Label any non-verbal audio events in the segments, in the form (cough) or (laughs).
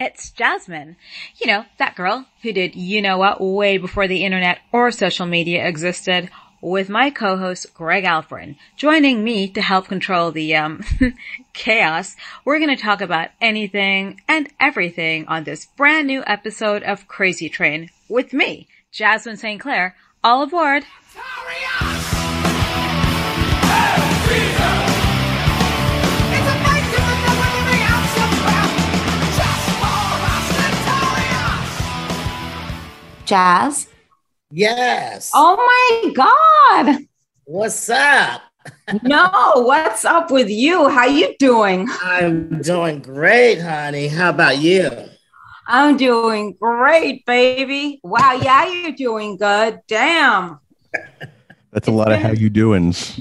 It's Jasmin. You know, that girl who did you know what way before the internet or social media existed with my co-host Greg Alfred. Joining me to help control the um, (laughs) chaos, we're going to talk about anything and everything on this brand new episode of Crazy Train with me, Jasmin St. Claire. All aboard! Jazz. Yes. Oh my God. What's up? no, what's up with you? How you doing? I'm doing great, honey. How about you? I'm doing great, baby. Wow, yeah, you're doing good. Damn. (laughs) That's a lot of how you doings.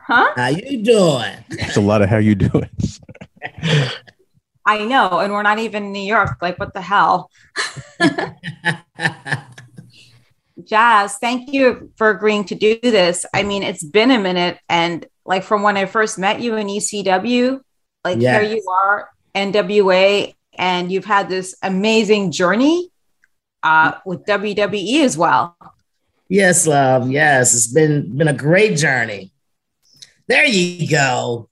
Huh? How you doing? It's a lot of how you doing. (laughs) I know, and we're not even in New York. Like, what the hell? (laughs) Jazz, thank you for agreeing to do this. I mean, it's been a minute, and like from when I first met you in ECW, like Yes. here you are, NWA, and you've had this amazing journey uh, with WWE as well. yes, love. Yes, it's been been a great journey. There you go.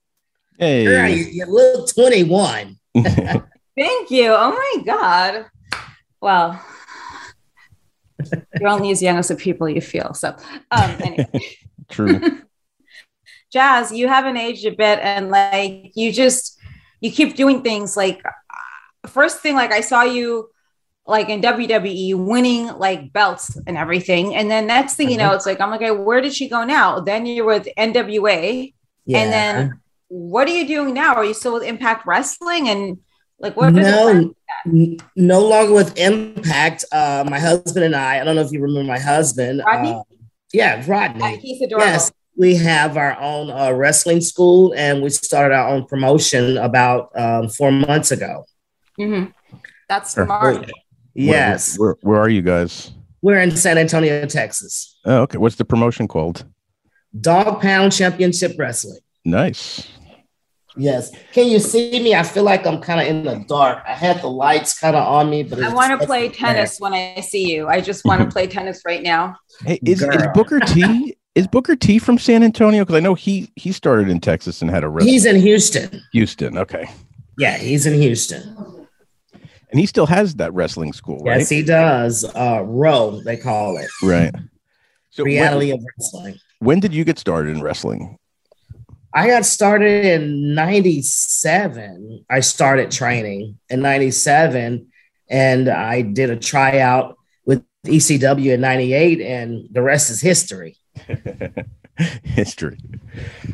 Girl, Hey, you, you look 21. (laughs) Thank you. Oh my God. Well, you're only as young as the people you feel. So, um, anyway. (laughs) true. (laughs) Jazz, you haven't aged a bit, and like you just you keep doing things. Like uh, first thing, like I saw you like in WWE winning like belts and everything, and then next thing you know, it's like I'm like, okay, where did she go now? Then you're with NWA, Yeah. and then what are you doing now? Are you still with Impact Wrestling? And like, what? no, n- no longer with Impact. Uh, my husband and I, I don't know if you remember my husband. Rodney? Uh, yeah, Rodney. Uh, he's adorable. Yes, we have our own uh, wrestling school, and we started our own promotion about um, four months ago. Mhm. That's Sure. smart. Yes, Where, where, where are you guys? we're in San Antonio, Texas. Oh, okay. What's the promotion called? Dog Pound Championship Wrestling. Nice. Yes. Can you see me? I feel like I'm kind of in the dark. I had the lights kind of on me, but I want to play there. tennis when I see you. I just want to (laughs) play tennis right now. Hey, is, is Booker T is Booker T from San Antonio? Because I know he he started in Texas and had a wrestling. He's in Houston. Houston. Okay, Yeah, he's in Houston. and he still has that wrestling school, right? Yes, he does. Uh, Row, they call it. right. So when, Reality of wrestling. when did you get started in wrestling? I got started in 97. I started training in 97 and I did a tryout with ECW in 98 and the rest is history. (laughs) History.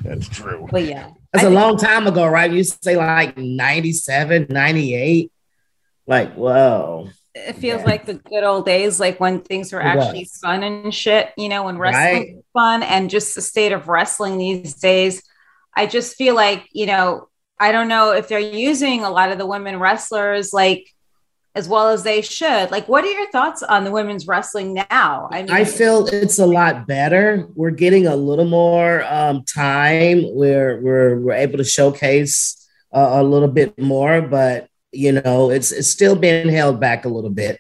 That's true. But yeah, That's I a think- long time ago, right? You say like 97, 98. Like, whoa. it feels Yeah. like the good old days, like when things were actually fun and shit, you know, when wrestling was fun and just the state of wrestling these days. I just feel like, you know, I don't know if they're using a lot of the women wrestlers like as well as they should. Like, what are your thoughts on the women's wrestling now? I mean, I feel it's a lot better. We're getting a little more um, time. We're we're we're able to showcase uh, a little bit more, but you know, it's it's still being held back a little bit.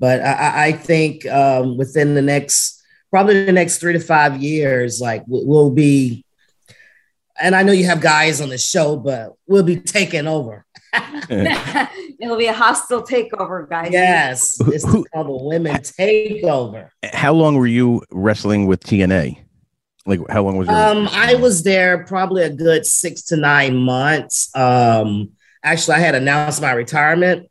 But I, I- I think um, within the next probably the next three to five years, like we'll be. And I know you have guys on the show, but we'll be taking over. (laughs) it'll be a hostile takeover, guys. Yes, it's who- called the women takeover. How long were you wrestling with TNA? Like, how long was your? Um, I was there probably a good six to nine months. Um, actually, I had announced my retirement,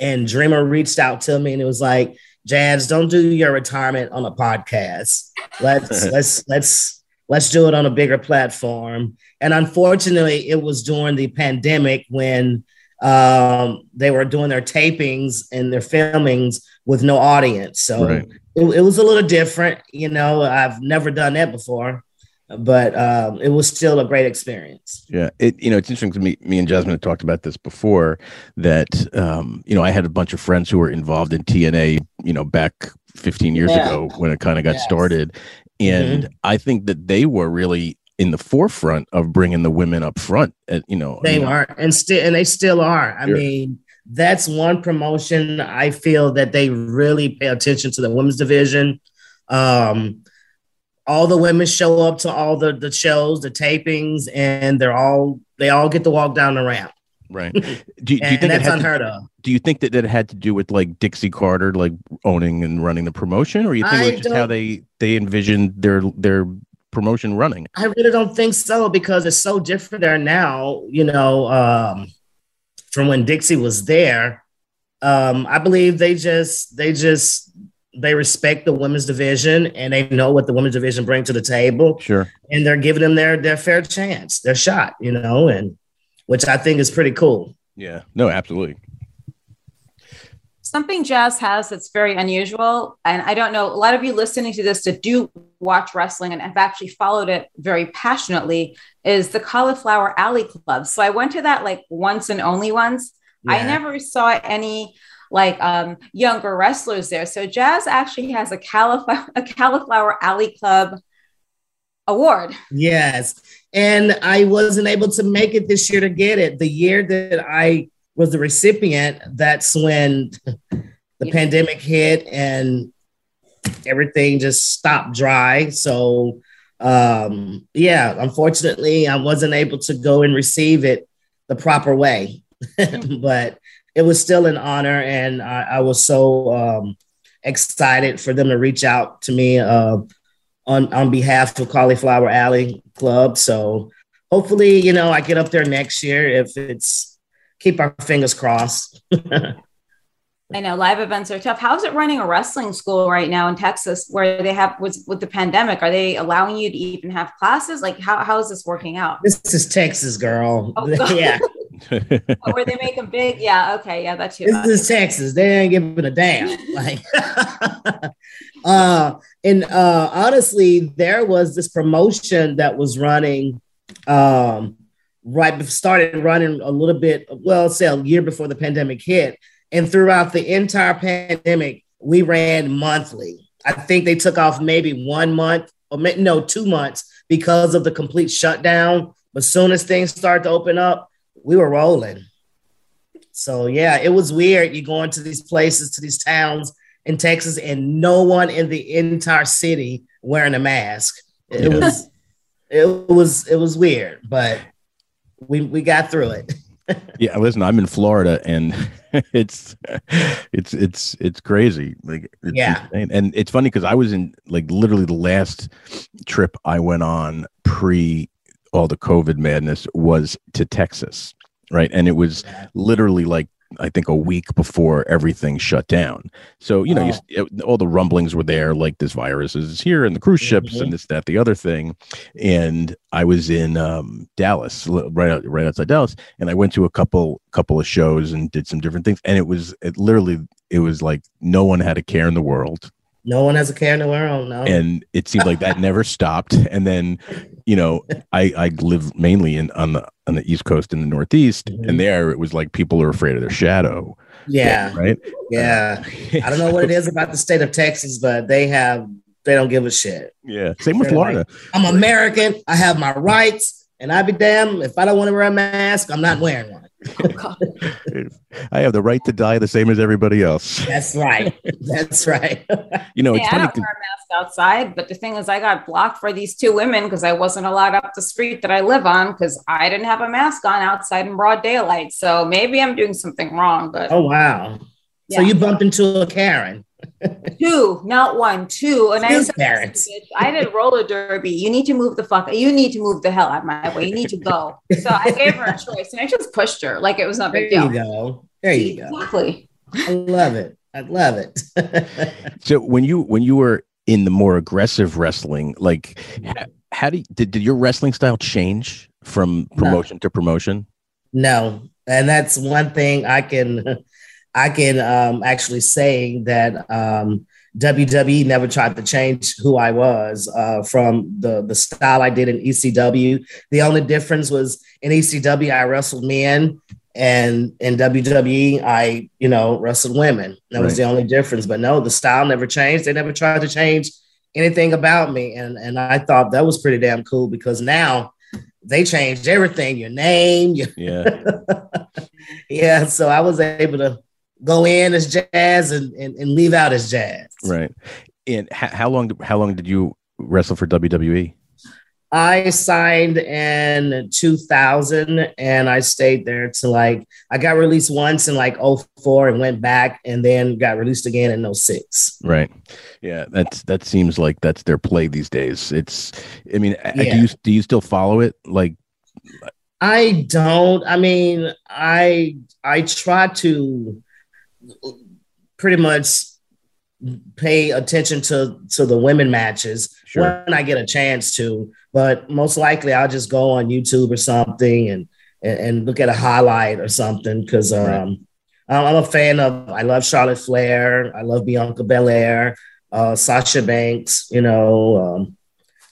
and Dreamer reached out to me and it was like, "Jazz, don't do your retirement on a podcast. Let's (laughs) let's let's let's do it on a bigger platform." And unfortunately, it was during the pandemic when um, they were doing their tapings and their filmings with no audience. So Right. it, it was a little different. You know, I've never done that before, but um, it was still a great experience. Yeah, it you know it's interesting to me. Me and Jasmin had talked about this before. That um, you know I had a bunch of friends who were involved in TNA. You know, back 15 years Yeah. ago when it kind of got Yes. started, and I think that they were really in the forefront of bringing the women up front. At, you know, They you know, are, and still, and they still are. I Sure. mean, that's one promotion I feel that they really pay attention to the women's division. Um, all the women show up to all the the shows, the tapings, and they're all they all get to walk down the ramp. Right. Do, (laughs) do you think that's unheard to, of? Do you think that it had to do with like Dixie Carter, like owning and running the promotion, or you think I it was just how they they envisioned their their promotion running? I really don't think so because it's so different there now. You know, um, from when Dixie was there. Um, I believe they just they just they respect the women's division and they know what the women's division brings to the table. Sure. And they're giving them their their fair chance, their shot, you know, and which I think is pretty cool. Yeah. No, absolutely. Something Jazz has that's very unusual, and I don't know a lot of you listening to this that do watch wrestling and have actually followed it very passionately is the Cauliflower Alley Club. So I went to that like once and only once. Yeah. I never saw any like um, younger wrestlers there. So Jazz actually has a cauliflower, a cauliflower alley club award. Yes. And I wasn't able to make it this year to get it. The year that I was the recipient, that's when the yeah. pandemic hit and everything just stopped dry. So um yeah, unfortunately I wasn't able to go and receive it the proper way. (laughs) but it was still an honor, and I, I was so um, excited for them to reach out to me uh, on on behalf of Cauliflower Alley Club. So hopefully, you know, I get up there next year if it's keep our fingers crossed. (laughs) I know live events are tough. How's it running a wrestling school right now in Texas where they have with, with the pandemic? Are they allowing you to even have classes? Like how, how is this working out? This is Texas, girl. Oh, (laughs) yeah. Oh, where they make them big? Yeah. Okay. Yeah. That's you. This is Texas. They ain't giving a damn. (laughs) Like, (laughs) uh, and uh, honestly, there was this promotion that was running, um, right started running a little bit. Well, say a year before the pandemic hit and throughout the entire pandemic, we ran monthly. I think they took off maybe one month or no, two months because of the complete shutdown. But soon as things start to open up, we were rolling. So yeah, it was weird. You go into these places, to these towns in Texas, and no one in the entire city wearing a mask. It yeah. was it was it was weird, but we we got through it. (laughs) yeah, listen, I'm in Florida and (laughs) it's it's it's it's crazy. Like it's yeah, insane. and it's funny because I was in like literally the last trip I went on pre all the COVID madness was to Texas, right? And it was literally like I think a week before everything shut down. So you know, oh. you, all the rumblings were there, like this virus is here, and the cruise ships, mm-hmm. and this, that, the other thing. And I was in um, Dallas, right out, right outside Dallas, and I went to a couple couple of shows and did some different things. And it was it literally it was like no one had a care in the world. No one has a care in the world. No. And it seemed like that never (laughs) stopped. And then, you know, I I live mainly in on the on the East Coast in the Northeast, mm-hmm. and there it was like people are afraid of their shadow. Yeah. right. Yeah. I don't know what it is about the state of Texas, but they have they don't give a shit. Yeah. Same with They're Florida. Like, I'm American. I have my rights, and i'd be damned if I don't want to wear a mask, I'm not wearing one. Oh, (laughs) I have the right to die the same as everybody else. (laughs) That's right. That's right. (laughs) you know, it's funny. I don't wear a mask outside, but the thing is, I got blocked for these two women because I wasn't allowed up the street that I live on because I didn't have a mask on outside in broad daylight. So maybe I'm doing something wrong. But oh wow! Yeah. So you bumped into a Karen two, not one, two. And I, said, I did roller derby. You need to move the fuck. You need to move the hell out of my way. You need to go. So I gave her a (laughs) choice, and I just pushed her like it was not big deal. There you go. There you go. Exactly. I love it. I love it. (laughs) so when you when you were in the more aggressive wrestling, like how, how do you, did did your wrestling style change from promotion no. to promotion? No, and that's one thing I can I can um, actually say that um, WWE never tried to change who I was uh, from the the style I did in ECW. The only difference was in ECW I wrestled men, and in WWE I you know wrestled women. That right. was the only difference. But no, the style never changed. They never tried to change anything about me, and and I thought that was pretty damn cool because now they changed everything, your name, your, Yeah. (laughs) yeah. So I was able to go in as jazz and, and, and leave out as jazz. right. And how long? How long did you wrestle for? WWE? I signed in 2000 and I stayed there to like, I got released once in like 04 and went back and then got released again in 06. Right. Yeah. That's that seems like that's their play these days. It's. I mean, Yeah. do you do you still follow it? Like, I don't, I mean, I, I try to pretty much pay attention to, to the women matches Sure. when I get a chance to, but most likely I'll just go on YouTube or something and, and, and look at a highlight or something. Cause, um, Right. I'm a fan of, I love Charlotte Flair. I love Bianca Belair, uh, Sasha Banks, you know, um,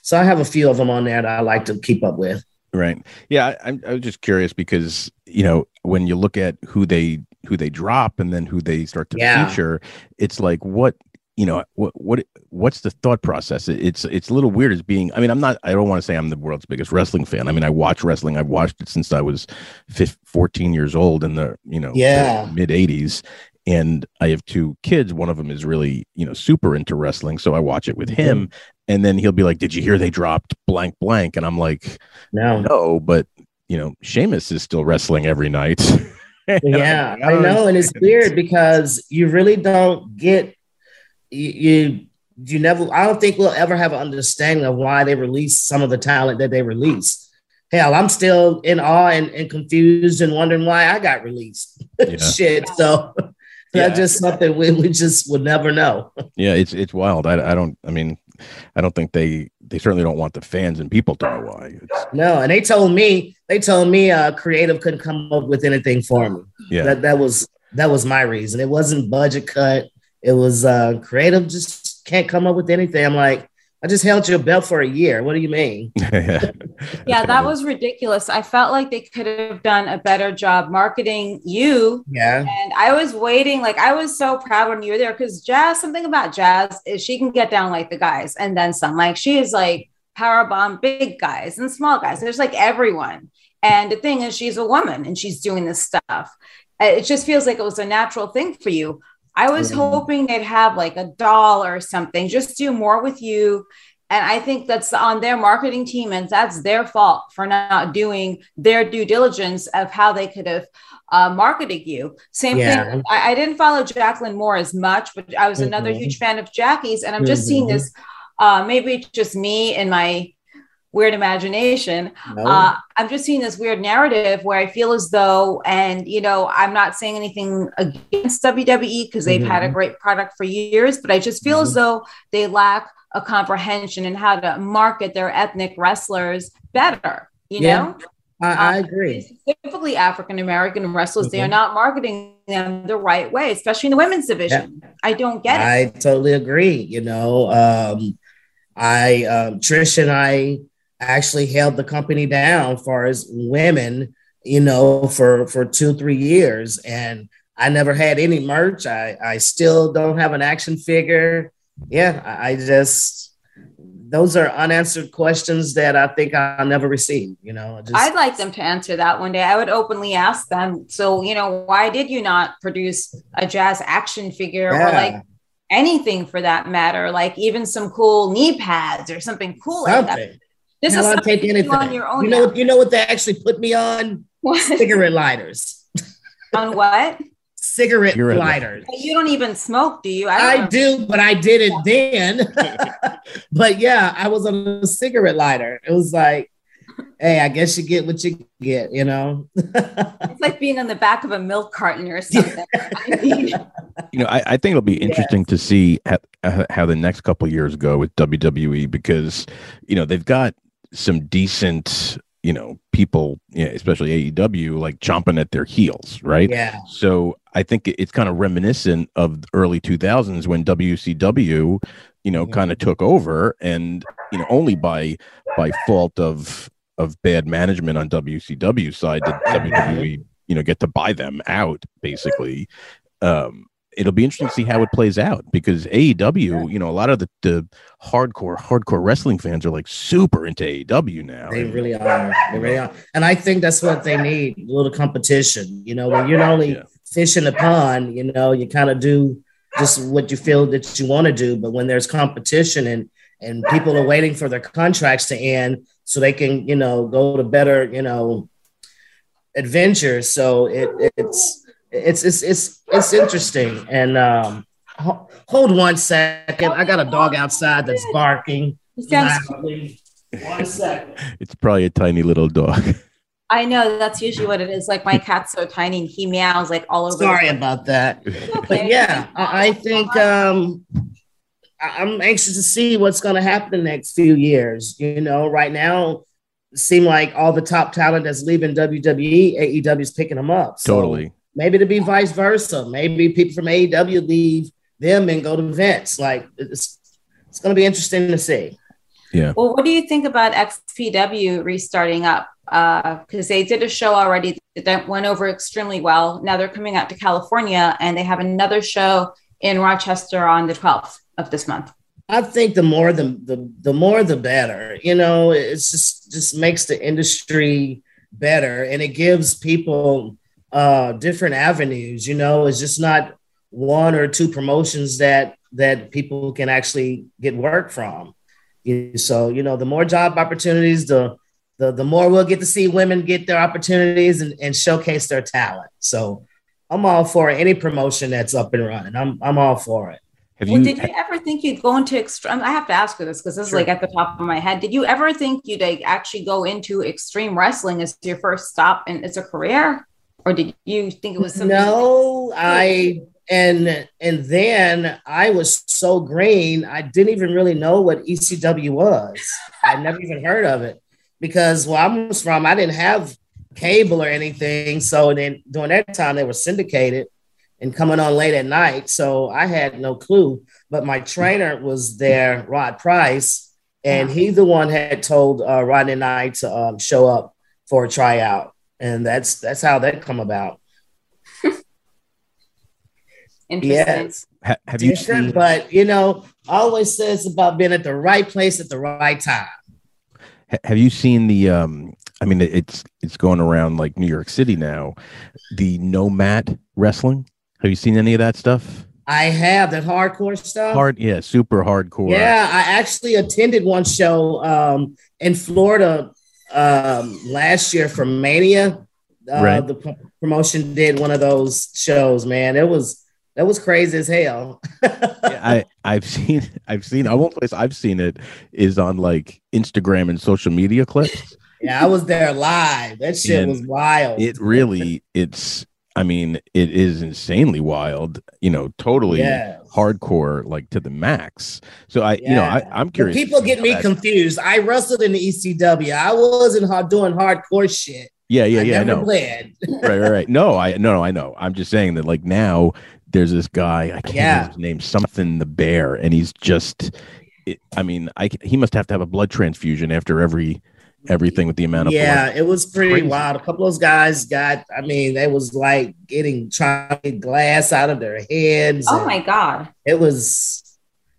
so I have a few of them on there that I like to keep up with. Right. Yeah. I, I'm- I was just curious because you know when you look at who they who they drop and then who they start to Yeah. feature, it's like what you know what what what's the thought process? It's it's a little weird as being. I mean, I'm not. I don't want to say I'm the world's biggest wrestling fan. I mean, I watch wrestling. I've watched it since I was 15, 14 years old in the you know Yeah. mid 80s. And I have two kids. One of them is really, you know, super into wrestling. So I watch it with mm-hmm. him. And then he'll be like, Did you hear they dropped blank blank? And I'm like, No. no, but you know, Sheamus is still wrestling every night. (laughs) yeah, I (laughs) I know, and it's weird because you really don't get you, you. You never. I don't think we'll ever have an understanding of why they release some of the talent that they release. Hell, I'm still in awe and, and confused and wondering why I got released. (laughs) Yeah. Shit. So (laughs) Yeah. that's just something we, we just would never know. yeah, it's it's wild. I, I don't. I mean, I don't think they they certainly don't want the fans and people to know why. It's, No, and they told me they told me uh, creative couldn't come up with anything for me. yeah, That that was that was my reason. It wasn't budget cut. It was uh, creative. Just can't come up with anything. I'm like, I just held your belt for a year. What do you mean? yeah, (laughs) Yeah, that was ridiculous. I felt like they could have done a better job marketing you. Yeah, And I was waiting, like I was so proud when you were there because Jazz, something about Jazz is she can get down like the guys and then some. Like she is like power bomb big guys and small guys. There's like everyone. And the thing is, she's a woman and she's doing this stuff. It just feels like it was a natural thing for you. I was Mhm. hoping they'd have like a doll or something, just do more with you. And I think that's on their marketing team, and that's their fault for not doing their due diligence of how they could have uh, marketed you. Same Yeah. thing. I, I didn't follow Jacqueline Moore as much, but I was another Mhm. huge fan of Jackie's, and I'm just seeing Mhm. this. Uh, maybe it's just me and my weird imagination. no, Uh, I'm just seeing this weird narrative where I feel as though, and you know, I'm not saying anything against WWE because they've had a Mhm. great product for years, but I just feel as Mhm. though they lack a comprehension in how to market their ethnic wrestlers better. You Yeah. know, I, I uh, agree. specifically African American wrestlers, they are Mhm. not marketing them the right way, especially in the women's division. I don't get it. I totally agree. You know, um, I um, Trish and I actually held the company down far as women. You know, for for two three years, and I never had any merch. I I still don't have an action figure. Yeah, I, I just those are unanswered questions that I think I'll never receive. You know, just, I'd like them to answer that one day. I would openly ask them. So, you know, why did you not produce a jazz action figure or like anything for that matter? Like even some cool knee pads or something cool like that. Something. This Hell, is I'll something take you anything. do on your own. you know, now. you know what they actually put me on? What? Cigarette lighters. on what? Cigarette Cigarette lighters. You don't even smoke, do you? I don't do, but I did it then. (laughs) but yeah, I was on a cigarette lighter. It was like, hey, I guess you get what you get, you know? (laughs) It's like being on the back of a milk carton or something. (laughs) I mean, you know, I, I think it'll be interesting to see how, uh, how the next couple years go with WWE because you know they've got some decent you know people, you know, especially AEW, like chomping at their heels, right? yeah. So I think it's kind of reminiscent of the early 2000s when WCW, you know, kind of took over, and you know, only by by fault of of bad management on WCW side did (laughs) WWE, you know, get to buy them out basically. Um, it'll be interesting to see how it plays out because AEW, you know, a lot of the, the hardcore hardcore wrestling fans are like super into AEW now. They really are. They really are. And I think that's what they need, a little competition. You know, when you're not only Yeah. fish in the pond, you know, you kind of do just what you feel that you want to do. But when there's competition and and people are waiting for their contracts to end so they can, you know, go to better, you know, adventures. So it, it's it's it's it's it's interesting. And um ho- hold one second. I got a dog outside that's barking. It sounds- One second. It's probably a tiny little dog. I know that's usually what it is. Like my cat's so tiny, and he meows like all over. Sorry place. about that. Okay. But yeah, I, I think um, I- I'm anxious to see what's going to happen in the next few years. You know, right now, seem like all the top talent that's leaving WWE, AEW is picking them up. So totally. Maybe to be vice versa. Maybe people from AEW leave them and go to Vince. Like it's it's going to be interesting to see. Yeah. Well, what do you think about XPW restarting up? Uh, because they did a show already that went over extremely well. Now they're coming out to California and they have another show in Rochester on the 12th of this month. I think the more the, the the more the better. You know, it's just just makes the industry better and it gives people uh different avenues, you know, it's just not one or two promotions that that people can actually get work from. So, you know, the more job opportunities, the the, the more we'll get to see women get their opportunities and, and showcase their talent. So I'm all for any promotion that's up and running. I'm I'm all for it. Have Well, you? did you ever think you'd go into extreme? I have to ask you this because this Sure. is like at the top of my head. Did you ever think you'd like actually go into extreme wrestling as your first stop and it's a career, or did you think it was something? No, I and and then I was so green, I didn't even really know what ECW was. I never even heard of it because where I was from, I didn't have cable or anything. So then during that time, they were syndicated and coming on late at night. So I had no clue. But my trainer was there, Rod Price, and he the one had told uh, Rodney and I to um, show up for a tryout, and that's that's how that come about. (laughs) Interesting. Yes. ha- have you seen? but you know, always says about being at the right place at the right time. ha- Have you seen the? Um, I mean, it's it's going around like New York City now. The no mat wrestling. Have you seen any of that stuff? I have that hardcore stuff. Hard, yeah, super hardcore. Yeah, I actually attended one show um, in Florida um, last year for Mania. Uh, Right. The p- promotion did one of those shows. Man, it was that was crazy as hell. Yeah, I I've seen I've seen. The only place I've seen it is on like Instagram and social media clips. yeah, I was there live. That shit And was wild. It really, it's. I mean, it is insanely wild. You know, totally yeah. hardcore, like to the max. So I, you know, I, I'm curious. to people get me that- confused. I wrestled in the ECW. I wasn't hard doing hardcore shit. Yeah, yeah, I yeah. Never know. right, right, right. No, I no, no, I know. I'm just saying that like now there's this guy. I can't Yeah. remember his name. Something the bear, and he's just. It, I mean, I he must have to have a blood transfusion after every everything with the amount of yeah, blood. it was pretty Crazy. wild. A couple of those guys got, I mean, they was like getting trying get glass out of their heads. Oh my god. It was,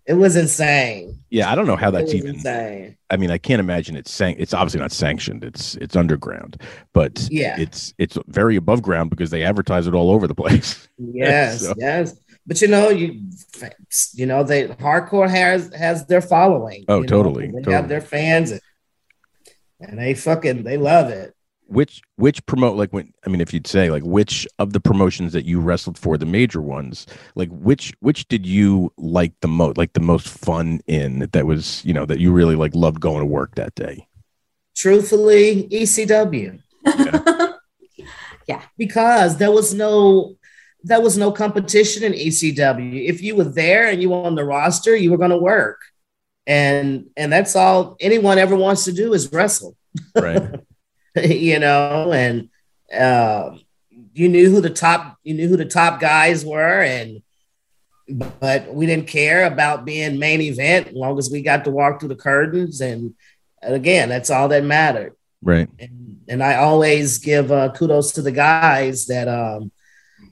it was insane. Yeah, I don't know how that's even. insane. I mean, I can't imagine it's san- It's obviously not sanctioned. It's it's underground, but Yeah. it's it's very above ground because they advertise it all over the (laughs) place. Yes, So- yes. But you know, you, you know, they hardcore has has their following. Oh, you know, totally, They totally. have their fans, and, and they fucking they love it. Which which promote like when I mean, if you'd say like which of the promotions that you wrestled for, the major ones, like which which did you like the most, like the most fun in that was you know that you really like loved going to work that day. Truthfully, E (laughs) yeah. (laughs) because there was no there was no competition in ECW. If you were there and you were on the roster, you were going to work, and and that's all anyone ever wants to do is wrestle, Right. (laughs) you know. And uh, you knew who the top you knew who the top guys were, and but we didn't care about being main event as long as we got to walk through the curtains. And, again, that's all that mattered right. and, and I always give uh, kudos to the guys that um,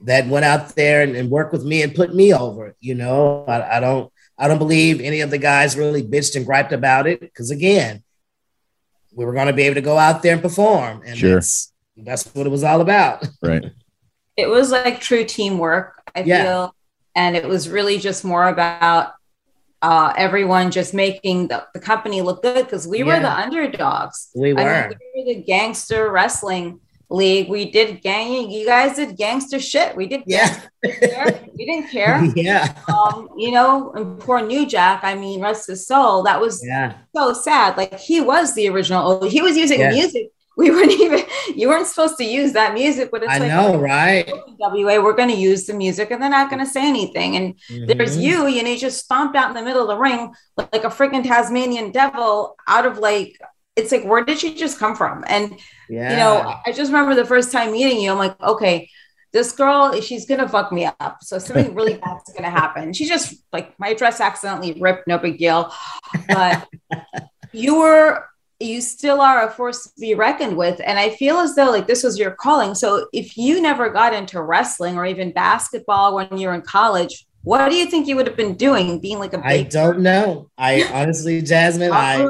that went out there and, and worked with me and put me over. You know, I, I don't I don't believe any of the guys really bitched and griped about it because again, we were going to be able to go out there and perform, and Sure. that's that's what it was all about. (laughs) Right. It was like true teamwork, I Yeah. feel. And it was really just more about uh, everyone just making the, the company look good because we were the underdogs. We I mean, were. we were the gangster wrestling league. We did gang. You guys did gangster shit. We did. Yeah. we didn't care. (laughs) yeah. Um, you know, and poor New Jack. I mean, rest his soul. That was Yeah. so sad. Like he was the original. He was using Yeah. music. We weren't even. You weren't supposed to use that music, but it's I like know, right? WA. We're going to use the music, and they're not going to say anything. And there's Mhm. you, you know, you just stomped out in the middle of the ring like a freaking Tasmanian devil out of like. It's like, where did she just come from? And Yeah. you know, I just remember the first time meeting you. I'm like, okay, this girl, she's gonna fuck me up. So something really (laughs) bad's gonna happen. She just like my dress accidentally ripped, no big deal. But (laughs) you were, you still are a force to be reckoned with. And I feel as though like this was your calling. So if you never got into wrestling or even basketball when you were in college, what do you think you would have been doing? Being like a I big don't know. I (laughs) honestly, Jasmin, I.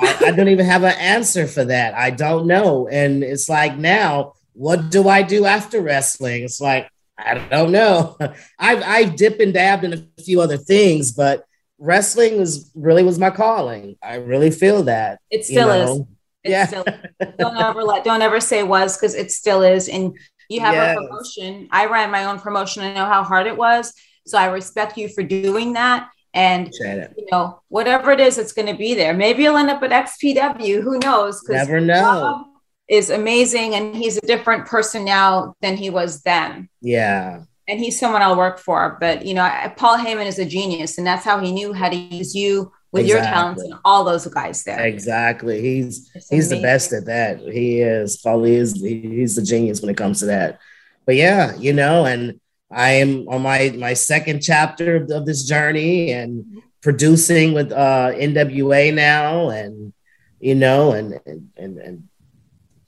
I I don't even have an answer for that. I don't know. And it's like now, what do I do after wrestling? It's like I don't know. (laughs) I've I've dipped and dabbed in a few other things, but wrestling was really was my calling. I really feel that. It you still is. It Yeah. still (laughs) don't ever let don't ever say was because it still is and you have Yes. a promotion i ran my own promotion i know how hard it was so i respect you for doing that and you know whatever it is it's going to be there maybe you'll end up at xpw who knows Never know. is amazing and he's a different person now than he was then Yeah. and he's someone i'll work for but you know I- paul heyman is a genius and that's how he knew how to use you with your talents and all those guys there Exactly. He's It's he's the best at that. He is. Paul is. He's the genius when it comes to that. But yeah, you know, and I am on my my second chapter of, of this journey and producing with uh, NWA now, and you know, and and and, and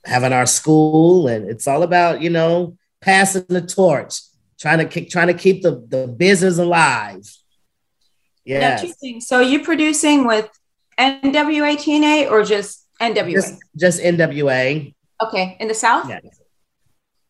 having our school, and it's all about you know passing the torch, trying to keep trying to keep the the business alive. Yeah, two things. So you producing with NWA TNA or just NWA? just just NWA. okay, in the South? Yeah.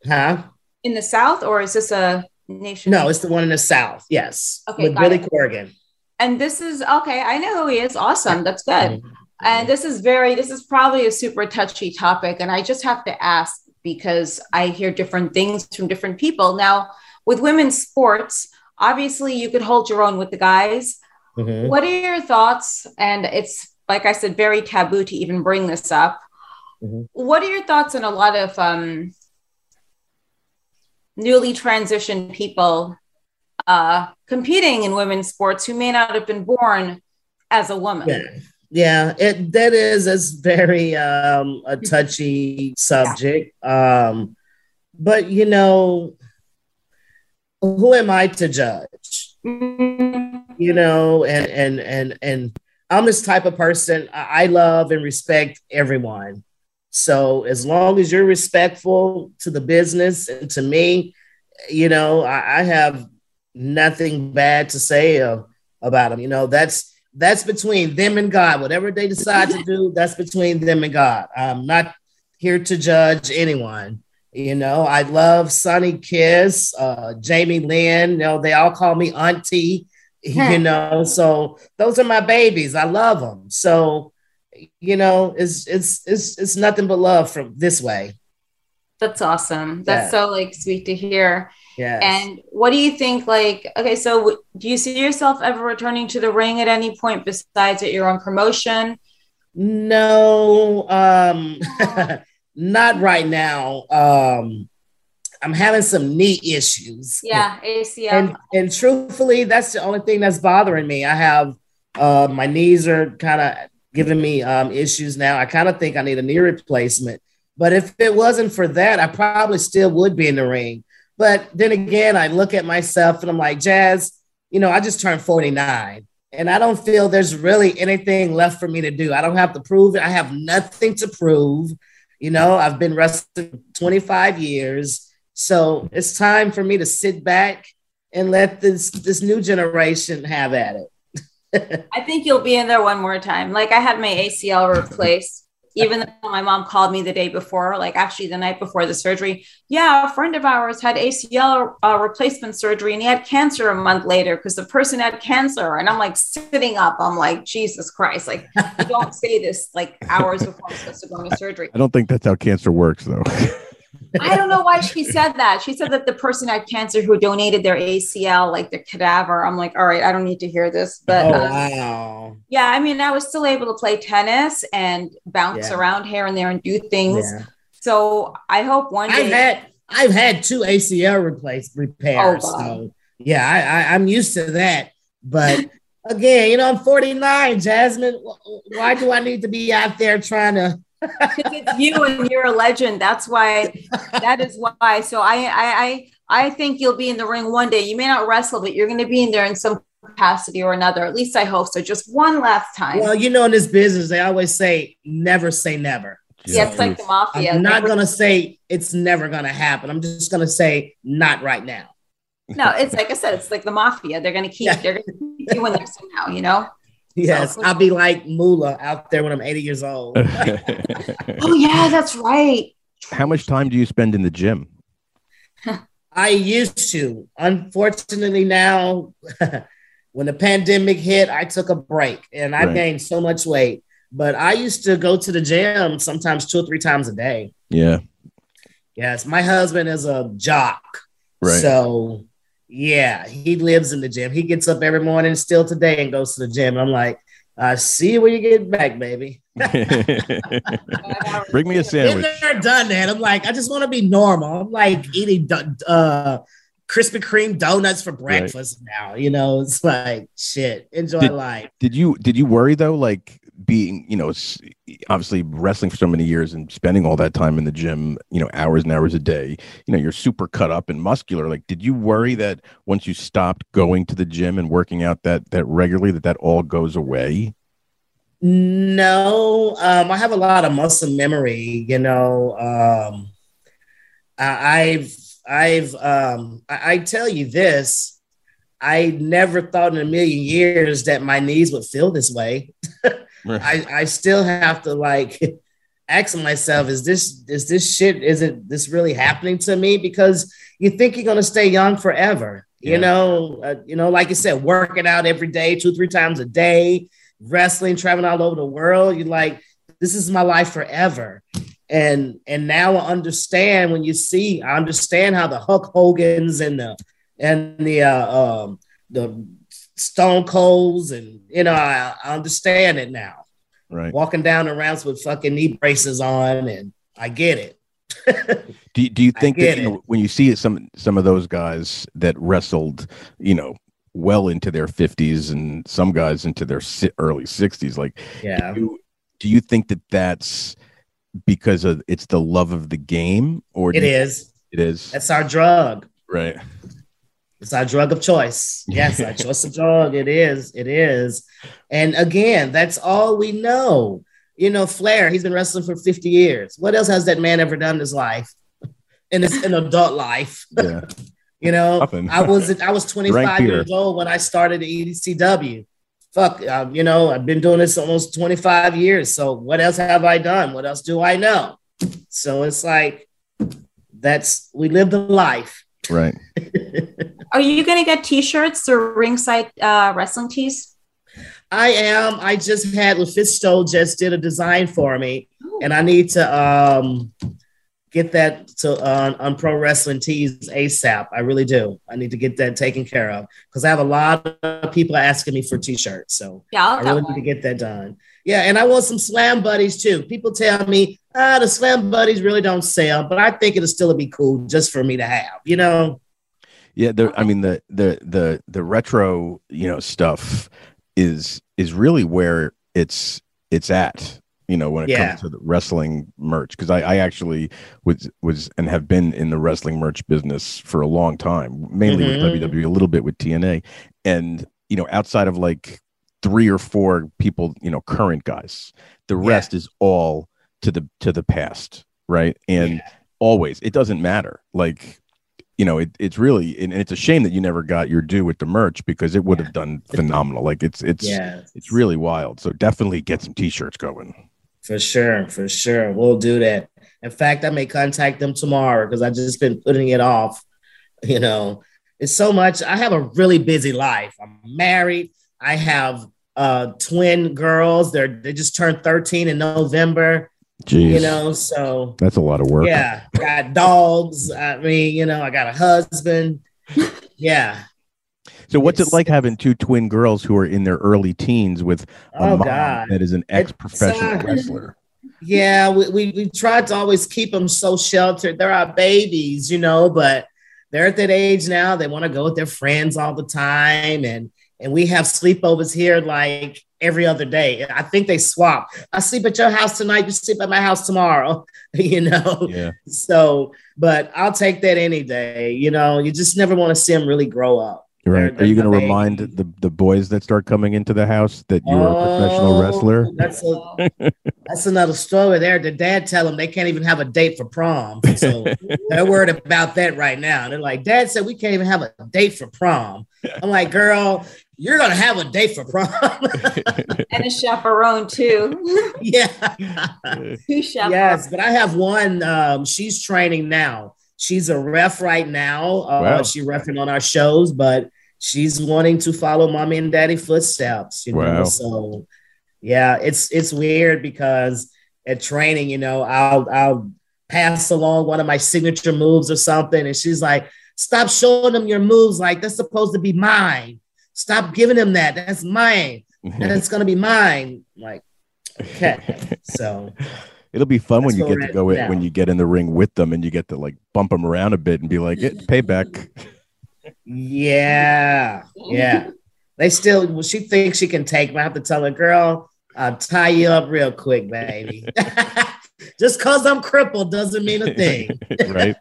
Huh? In the South, or is this a nation? No, it's the one in the south. Yes, Okay, with Billy it. Corgan. And this is okay. I know who he is. Awesome. That's good. And this is very. This is probably a super touchy topic, and I just have to ask because I hear different things from different people. Now, with women's sports, obviously you could hold your own with the guys. Mhm. What are your thoughts? And it's like I said, very taboo to even bring this up. Mhm. What are your thoughts on a lot of um, newly transitioned people uh, competing in women's sports who may not have been born as a woman? Yeah, yeah. It that is is very um, a touchy subject. Um, but you know, who am I to judge? Mm, You know, and and and and I'm this type of person. I love and respect everyone. So as long as you're respectful to the business and to me, you know, I, I have nothing bad to say uh, about them. You know, that's that's between them and God. Whatever they decide to do, (laughs) that's between them and God. I'm not here to judge anyone. You know, I love Sonny Kiss, uh, Jamie Lynn. You know, they all call me Auntie. (laughs) You know, so those are my babies. I love them. So, you know, it's it's it's it's nothing but love from this way. That's awesome. That's Yeah. so like sweet to hear. Yes. And what do you think? Like, okay, so do you see yourself ever returning to the ring at any point besides at your own promotion? No, um, (laughs) not right now. Um, I'm having some knee issues. Yeah, ACL. And and truthfully, that's the only thing that's bothering me. I have uh my knees are kind of giving me um issues now. I kind of think I need a knee replacement. But if it wasn't for that, I probably still would be in the ring. But then again, I look at myself and I'm like, Jazz, you know, I just turned 49 and I don't feel there's really anything left for me to do. I don't have to prove it. I have nothing to prove. You know, I've been wrestling 25 years. So it's time for me to sit back and let this this new generation have at it. (laughs) I think you'll be in there one more time. Like I had my ACL replaced even though my mom called me the day before, like actually the night before the surgery, yeah, a friend of ours had ACL uh, replacement surgery and he had cancer a month later because the person had cancer. And I'm like sitting up, I'm like, Jesus Christ, like you (laughs) don't say this like hours before I'm supposed to go into surgery. I don't think that's how cancer works though. (laughs) I don't know why she said that. She said that the person had cancer who donated their ACL, like the cadaver. I'm like, all right, I don't need to hear this. But oh, um, wow. yeah, I mean, I was still able to play tennis and bounce yeah. around here and there and do things. Yeah. So I hope one day. I've had I've had two ACL replaced repairs. Oh, so yeah, I, I I'm used to that. But (laughs) again, you know, I'm 49, Jasmin. Why do I need to be out there trying to it's you and you're a legend. That's why. That is why. So I, I, I, I think you'll be in the ring one day. You may not wrestle, but you're going to be in there in some capacity or another. At least I hope so. Just one last time. Well, you know, in this business, they always say never say never. Yeah, so it's like the mafia. I'm not going to say it's never going to happen. I'm just going to say not right now. No, it's like I said, it's like the mafia. They're going to keep, yeah. they're going to keep you in there somehow, you know? Yes, so, I'll be like Moolah out there when I'm 80 years old. (laughs) oh yeah, that's right. How much time do you spend in the gym? I used to. Unfortunately, now (laughs) when the pandemic hit, I took a break and I right. gained so much weight. But I used to go to the gym sometimes two or three times a day. Yeah. Yes, my husband is a jock. Right. So yeah, he lives in the gym. He gets up every morning still today and goes to the gym. I'm like, I see you when you get back, baby. (laughs) Bring me a sandwich. Been done that. I'm like, I just want to be normal. I'm like eating uh, Krispy Kreme donuts for breakfast right. now. You know, it's like shit. Enjoy did, life. Did you did you worry though? Like being, you know, obviously wrestling for so many years and spending all that time in the gym, you know, hours and hours a day, you know, you're super cut up and muscular. Like, did you worry that once you stopped going to the gym and working out that that regularly, that that all goes away? No, um, I have a lot of muscle memory. You know, um, I, I've I've um, I, I tell you this. I never thought in a million years that my knees would feel this way. (laughs) I, I still have to like (laughs) ask myself, is this is this shit, is it this really happening to me? Because you think you're gonna stay young forever. Yeah. You know, uh, you know, like you said, working out every day, two, three times a day, wrestling, traveling all over the world. You're like, this is my life forever. And and now I understand when you see, I understand how the Hulk Hogan's and the and the uh, um, the Stone Colds, and you know, I, I understand it now. Right. Walking down the ramps with fucking knee braces on, and I get it. (laughs) do, do you think that you know, when you see some some of those guys that wrestled, you know, well into their 50s and some guys into their early 60s like yeah do you, do you think that that's because of it's the love of the game or it is it is that's our drug right it's our drug of choice. Yes, our (laughs) choice of drug. It is. It is. And again, that's all we know. You know, Flair, he's been wrestling for 50 years. What else has that man ever done in his life? (laughs) In his in adult life. (laughs) Yeah. you know, I was I was 25 years old when I started the ECW. Fuck, um, you know, I've been doing this almost 25 years. So what else have I done? What else do I know? So it's like that's we live the life. Right. (laughs) Are you going to get t-shirts or ringside uh, wrestling tees? I am. I just had LuFisto just did a design for me, Ooh. and I need to um, get that to uh, on Pro Wrestling Tees ASAP. I really do. I need to get that taken care of because I have a lot of people asking me for t-shirts. So yeah, I really need to get that done. Yeah, and I want some slam buddies too. People tell me, ah, the slam buddies really don't sell, but I think it'll still be cool just for me to have. You know. Yeah, the, I mean the the the the retro you know stuff is is really where it's it's at you know when it yeah. comes to the wrestling merch because I, I actually was was and have been in the wrestling merch business for a long time mainly mm-hmm. with WWE a little bit with TNA and you know outside of like three or four people you know current guys the rest yeah. is all to the to the past right and yeah. always it doesn't matter like you know, it, it's really and it's a shame that you never got your due with the merch because it would have done phenomenal. Like it's it's it's really wild. So definitely get some t-shirts going. For sure, for sure. We'll do that. In fact, I may contact them tomorrow because I've just been putting it off. You know, it's so much. I have a really busy life. I'm married. I have uh twin girls. They're they just turned 13 in November, Jeez. you know, so that's a lot of work. yeah, got dogs. I mean, you know, I got a husband. Yeah. So what's it like having two twin girls who are in their early teens with a Oh mom God. that is an ex-professional uh, wrestler? Yeah, we, we we tried to always keep them so sheltered. They're our babies, you know, but they're at that age now. They want to go with their friends all the time, and and we have sleepovers here like every other day. I think they swap. I sleep at your house tonight. You sleep at my house tomorrow. (laughs) You know, Yeah. so but I'll take that any day. You know, you just never want to see them really grow up. Right. They're- Are you going to remind the, the boys that start coming into the house that you are a professional Oh, wrestler? That's a (laughs) that's another story there. The dad tell them they can't even have a date for prom. So (laughs) they're worried about that right now. They're like, Dad said we can't even have a date for prom. I'm like, girl, you're gonna have a date for prom. (laughs) and a chaperone too. (laughs) yeah. Two chaperones. yes, but I have one. Um, she's training now. She's a ref right now. Uh, Wow. She refing on our shows, but she's wanting to follow mommy and daddy footsteps. You know, Wow. so yeah, it's it's weird because at training, you know, I'll I'll pass along one of my signature moves or something, and she's like, "Stop showing them your moves like that's supposed to be mine. Stop giving them that. That's mine. Mm-hmm. And it's gonna be mine." Like, okay, (laughs) so. It'll be fun when you get to go in, when you get in the ring with them and you get to like bump them around a bit and be like, "It's payback." Yeah, (laughs) yeah. They still, well, she thinks she can take me. I have to tell her, girl, I'll tie you up real quick, baby. (laughs) Just because I'm crippled doesn't mean a thing. right.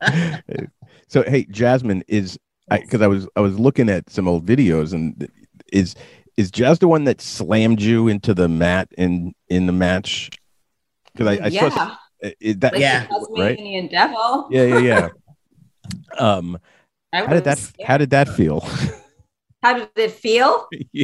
So hey, Jasmin is I because I was I was looking at some old videos and is is Jazz the one that slammed you into the mat in in the match? Because I, I yeah, saw is that like Yeah. right? Devil. Yeah, yeah, yeah. (laughs) um, how did that was how did that feel? (laughs) How did it feel? yeah.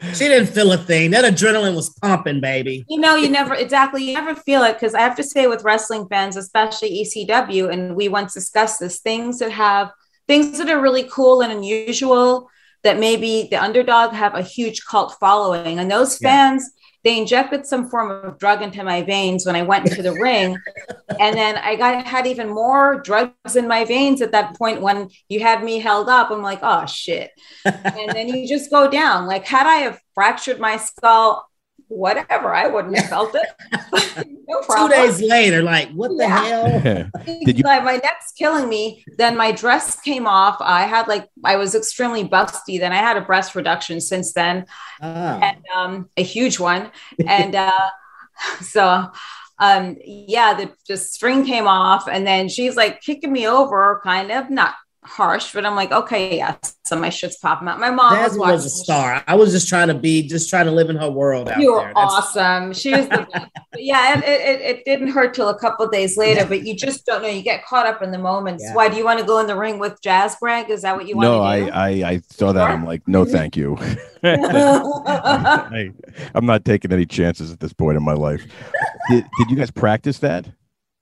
She didn't feel a thing. That adrenaline was pumping, baby. You know, you never exactly you never feel it because I have to say with wrestling fans, especially ECW, and we once discussed this, things that have things that are really cool and unusual that maybe the underdog have a huge cult following. And those Yeah. fans, they injected some form of drug into my veins when I went into the ring. (laughs) And then I got had even more drugs in my veins at that point when you had me held up. I'm like, oh shit. (laughs) and then you just go down. Like, had I have fractured my skull, whatever, I wouldn't have felt it. (laughs) no Two days later, like, what the Yeah. hell? (laughs) (laughs) Did you- Like, my neck's killing me. Then my dress came off. I had like I was extremely busty. Then I had a breast reduction since then, Ah. and um, a huge one. And uh, so, um, yeah, the, the string came off, and then she's like kicking me over, kind of not harsh, but I'm like, okay, yeah. So my shit's popping out. My mom was Jasmin watching. was a star. I was just trying to be, just trying to live in her world You were awesome. She was the best. (laughs) Yeah, it, it, it, it didn't hurt till a couple of days later, but you just don't know. You get caught up in the moments. Yeah. Why do you want to go in the ring with Jazz Greg? Is that what you want no, to I. I I saw that. I'm like, no, thank you. I, (laughs) (laughs) I'm not taking any chances at this point in my life. Did, did you guys practice that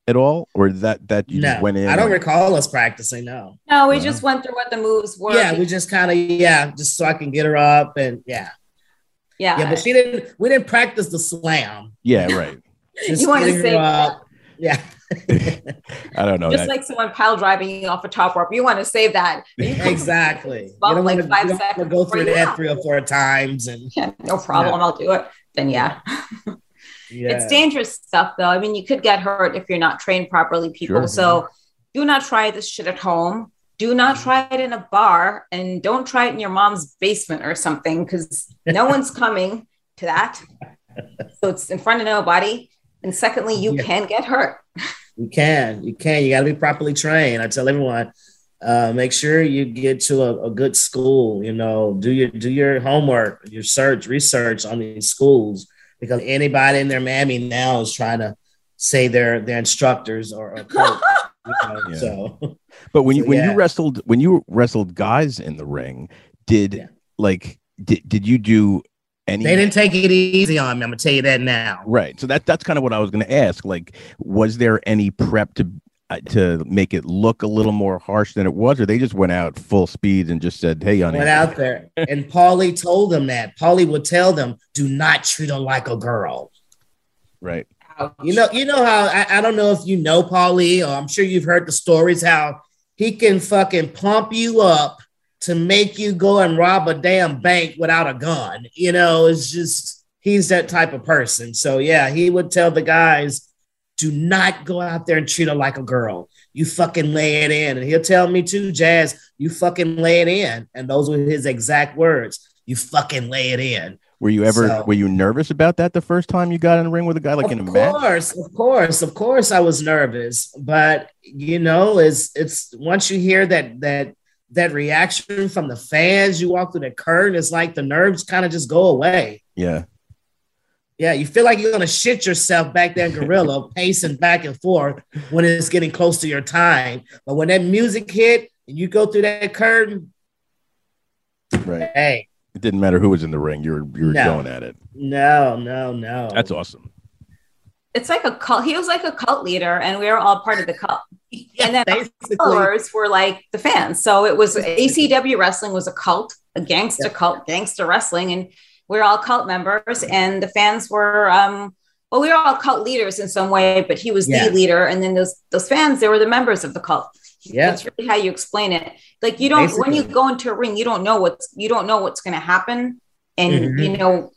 at all, or that that you no, just went in? I don't and- recall us practicing. No. no, we Wow. just went through what the moves were. Yeah, we just kind of yeah, just so I can get her up and yeah, yeah. yeah. But she didn't. We didn't practice the slam. yeah, (laughs) right. Just You wanna getting her say up. Yeah, (laughs) I don't know just that. like someone pile driving you off a top rope. You want to save that. (laughs) exactly. You Bump don't like want five to seconds go through you that three or four times and Yeah, no problem. I'll do it. Then yeah. Yeah. It's dangerous stuff, though. I mean, you could get hurt if you're not trained properly, people. Sure. So do not try this shit at home. Do not try it in a bar and don't try it in your mom's basement or something because no (laughs) one's coming to that. So it's in front of nobody. And secondly, you Yeah. can get hurt. You can, you can. You got to be properly trained. I tell everyone, uh, make sure you get to a, a good school. You know, do your do your homework, your search, research on these schools because anybody in their mammy now is trying to say they're their instructors or, or coach. You know, (laughs) Yeah. So But when you So, when yeah. you wrestled when you wrestled guys in the ring, did Yeah. like did did you do any they didn't take it easy on me. I'm gonna tell you that now. right? So that that's kind of what I was going to ask. Like, was there any prep to to make it look a little more harsh than it was, or they just went out full speed and just said, "Hey, honey, Went out there, and Paulie told them that. Paulie would tell them, "Do not treat her like a girl." right? You know, you know how I, I don't know if you know Paulie, or I'm sure you've heard the stories how he can fucking pump you up to make you go and rob a damn bank without a gun. You know, it's just he's that type of person. So yeah, he would tell the guys, do not go out there and treat her like a girl. You fucking lay it in. And he'll tell me too, Jazz, you fucking lay it in. And those were his exact words. You fucking lay it in. Were you ever So- were you nervous about that the first time you got in the ring with a guy like in a of course, of course, of course, I was nervous, but you know, it's it's once you hear that that that reaction from the fans, you walk through the curtain, it's like the nerves kind of just go away. Yeah, Yeah, you feel like you're gonna shit yourself back there in Gorilla, (laughs) pacing back and forth when it's getting close to your time. But when that music hit and you go through that curtain, right. hey, It didn't matter who was in the ring. You were you were No. going at it. no, no, no. That's awesome. It's like a cult. He was like a cult leader, and we were all part of the cult. Yeah, (laughs) and then basically. followers were like the fans. So it was ECW wrestling was a cult, a gangster cult, gangster wrestling, and we are all cult members. And the fans were, um, well, we were all cult leaders in some way, but he was Yeah. the leader. And then those those fans, they were the members of the cult. Yeah. That's really how you explain it. Like you don't when you go into a ring, you don't know what's you don't know what's going to happen, and Mhm. you know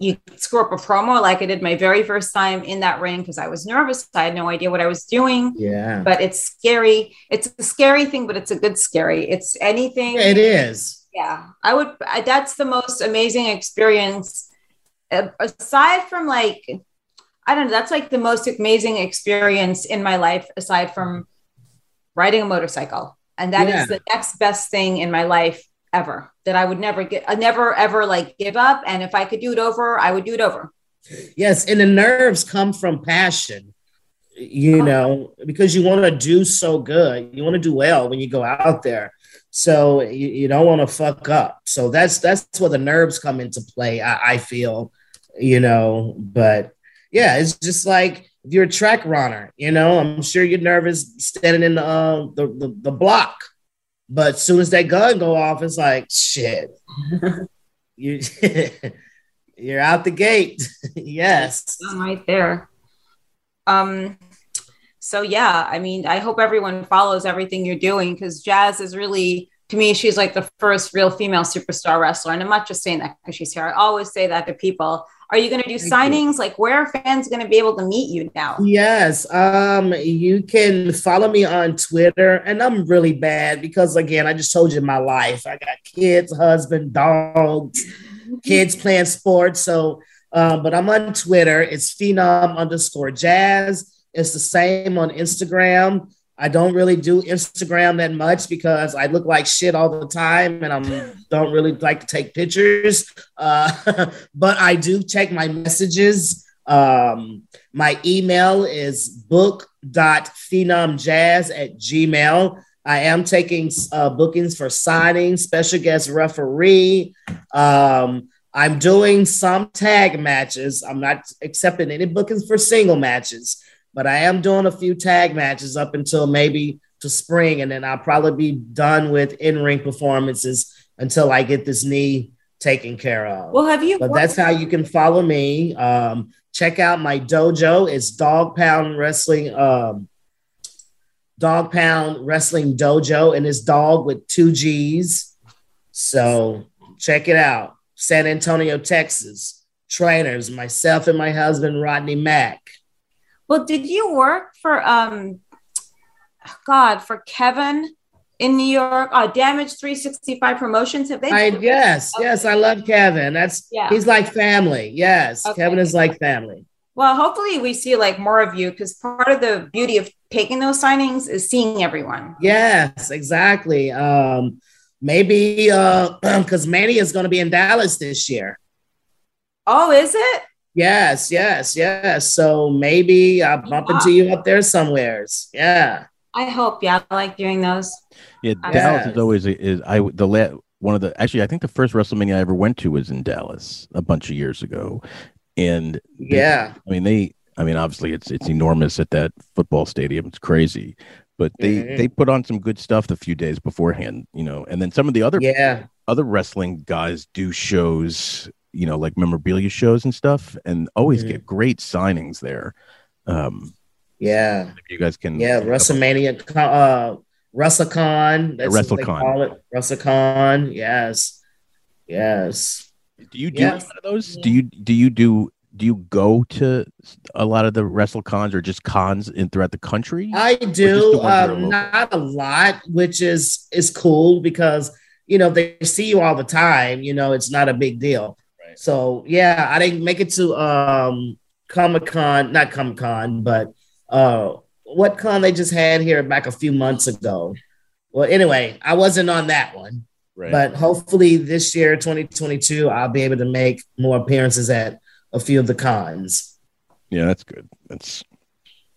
you screw up a promo like I did my very first time in that ring because I was nervous. I had no idea what I was doing Yeah. but it's scary. It's a scary thing, but it's a good scary. It's anything. It is. Yeah, I would. I, that's the most amazing experience. Aside from like, I don't know. That's like the most amazing experience in my life, aside from riding a motorcycle, and that is Yeah. the next best thing in my life ever. That I would never get. I never ever like give up. And if I could do it over, I would do it over. Yes, and the nerves come from passion, you know, because you want to do so good. You want to do well when you go out there. So you, you don't want to fuck up. So that's that's where the nerves come into play, I, I feel, you know. But yeah, it's just like if you're a track runner, you know, I'm sure you're nervous standing in the uh, the, the, the block. But as soon as that gun go off, it's like shit. (laughs) you (laughs) you're out the gate. (laughs) yes. right there. Um, so yeah, I mean, I hope everyone follows everything you're doing because Jazz is really, to me, she's like the first real female superstar wrestler. And I'm not just saying that because she's here. I always say that to people. Are you going to do Thank signings? Like, where are fans going to be able to meet you now? Yes. Um, you can follow me on Twitter, and I'm really bad because again, I just told you my life. I got kids, husband, dogs, (laughs) kids playing sports. So, um, but I'm on Twitter. It's phenom underscore jazz. It's the same on Instagram. I don't really do Instagram that much because I look like shit all the time and I (laughs) don't really like to take pictures. Uh, (laughs) but I do check my messages. Um, my email is book.phenomjazz at gmail. I am taking uh, bookings for signing, special guest referee. Um, I'm doing some tag matches. I'm not accepting any bookings for single matches, but I am doing a few tag matches up until maybe to spring, and then I'll probably be done with in-ring performances until I get this knee taken care of. Well, have you? but that's how you can follow me. Um, check out my dojo. It's Dogg Pound Wrestling. Um, Dogg Pound Wrestling Dojo, and it's dog with two G's. So check it out. San Antonio, Texas. Trainers, myself and my husband Rodney Mack. Well, did you work for um God for Kevin in New York? Uh Damage 365 Promotions. Have they I yes, yes, I love Kevin. That's Yeah. he's like family. Yes, Okay. Kevin is like family. well, hopefully we see like more of you because part of the beauty of taking those signings is seeing everyone. Yes, exactly. Um, maybe uh (clears throat) because Mania is going to be in Dallas this year. Oh, is it? Yes, yes, yes. So maybe I'll bump into you up there somewheres. Yeah. I hope. Yeah, I like doing those. Yeah, Dallas is always is I the la- one of the actually I think the first WrestleMania I ever went to was in Dallas a bunch of years ago, and they, yeah, I mean they I mean obviously it's it's enormous at that football stadium. It's crazy, but they mm-hmm. they put on some good stuff the few days beforehand, you know, and then some of the other yeah other wrestling guys do shows, you know, like memorabilia shows and stuff, and always mm-hmm. get great signings there. Um, yeah, you guys can yeah WrestleMania uh WrestleCon. That's WrestleCon. What they call it. WrestleCon. Yes. Yes. Do you do yes. of those? Do you do you do do you go to a lot of the wrestle cons or just cons in throughout the country? I do, um, not a lot, which is is cool because you know they see you all the time. You know, it's not a big deal. Right. So yeah, I didn't make it to um Comic Con, not Comic Con, but uh what con they just had here back a few months ago. Well, anyway, I wasn't on that one. Right. But hopefully this year, 2022, I'll be able to make more appearances at a few of the cons. Yeah, that's good. That's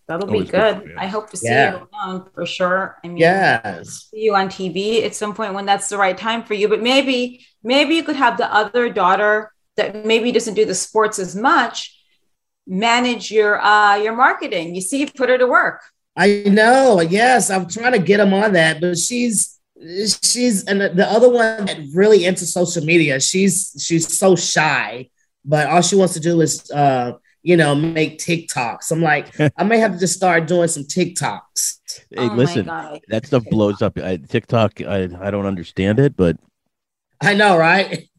that'll be good. good I hope to see yeah. you around for sure. I mean, yes, see you on TV at some point when that's the right time for you. But maybe, maybe you could have the other daughter that maybe doesn't do the sports as much manage your uh your marketing. You see, put her to work. I know. Yes, I'm trying to get him on that, but she's she's and the other one that really into social media. She's she's so shy, but all she wants to do is uh you know make TikToks. I'm like, I may have to just start doing some TikToks. Hey, oh listen, that stuff blows up. I, TikTok, I I don't understand it, but I know, right?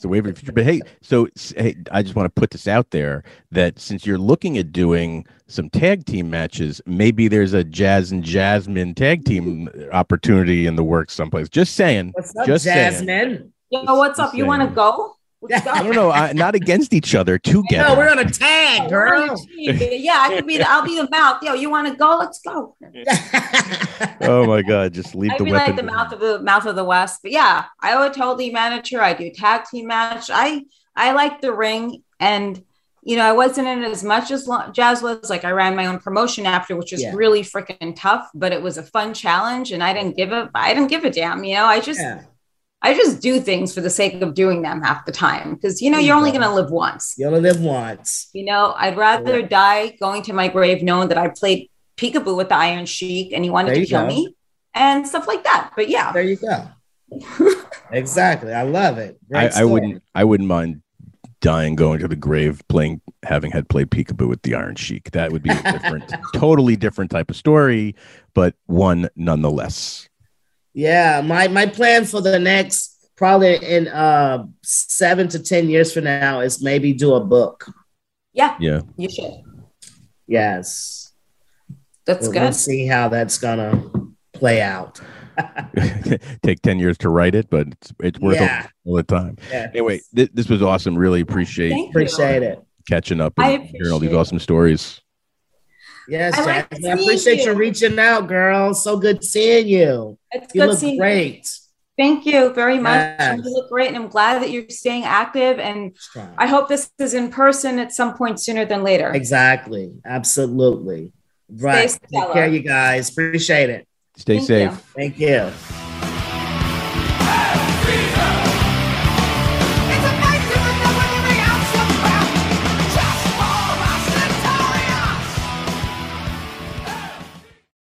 It's a way for the future. But hey, so hey, I just want to put this out there that since you're looking at doing some tag team matches, maybe there's a Jazz and Jasmin tag team opportunity in the works someplace. Just saying. What's up, just Jasmin? Saying. Yo, what's up? You want to go? (laughs) I don't know. I, not against each other. Together. No, we're on a tag, oh, girl. yeah, I could be. The, I'll be the mouth. Yo, you want to go? Let's go. oh my god! Just leave I'd the be weapon. like the mouth of the mouth of the West. But yeah, I would totally manage her. I do tag team match. I I like the ring, and you know, I wasn't in as much as Jazz was. Like I ran my own promotion after, which was yeah. really freaking tough, but it was a fun challenge, and I didn't give a I didn't give a damn. You know, I just. Yeah I just do things for the sake of doing them half the time because you know you're only going to live once. You only live once. You know, I'd rather die going to my grave knowing that I played peekaboo with the Iron Sheik and he wanted to kill go. me and stuff like that. But yeah, there you go. (laughs) exactly, I love it. I, I, wouldn't. I wouldn't mind dying going to the grave playing having had played peekaboo with the Iron Sheik. That would be a different, (laughs) totally different type of story, but one nonetheless. Yeah, my my plan for the next probably in uh seven to ten years from now is maybe do a book. Yeah, yeah, you should. Yes, that's we'll, good. We'll see how that's gonna play out. (laughs) (laughs) Take ten years to write it, but it's it's worth yeah. all the time. Yes. Anyway, th- this was awesome. Really appreciate appreciate it catching up and hearing all these awesome stories. Yes, I, like I appreciate you. you. reaching out, girl. So good seeing you. It's you good look great. You. Thank you very much. Yes. You look great, and I'm glad that you're staying active. And Strong. I hope this is in person at some point sooner than later. Exactly. Absolutely. Right. Take care, you guys. Appreciate it. Stay Thank safe. You. Thank you.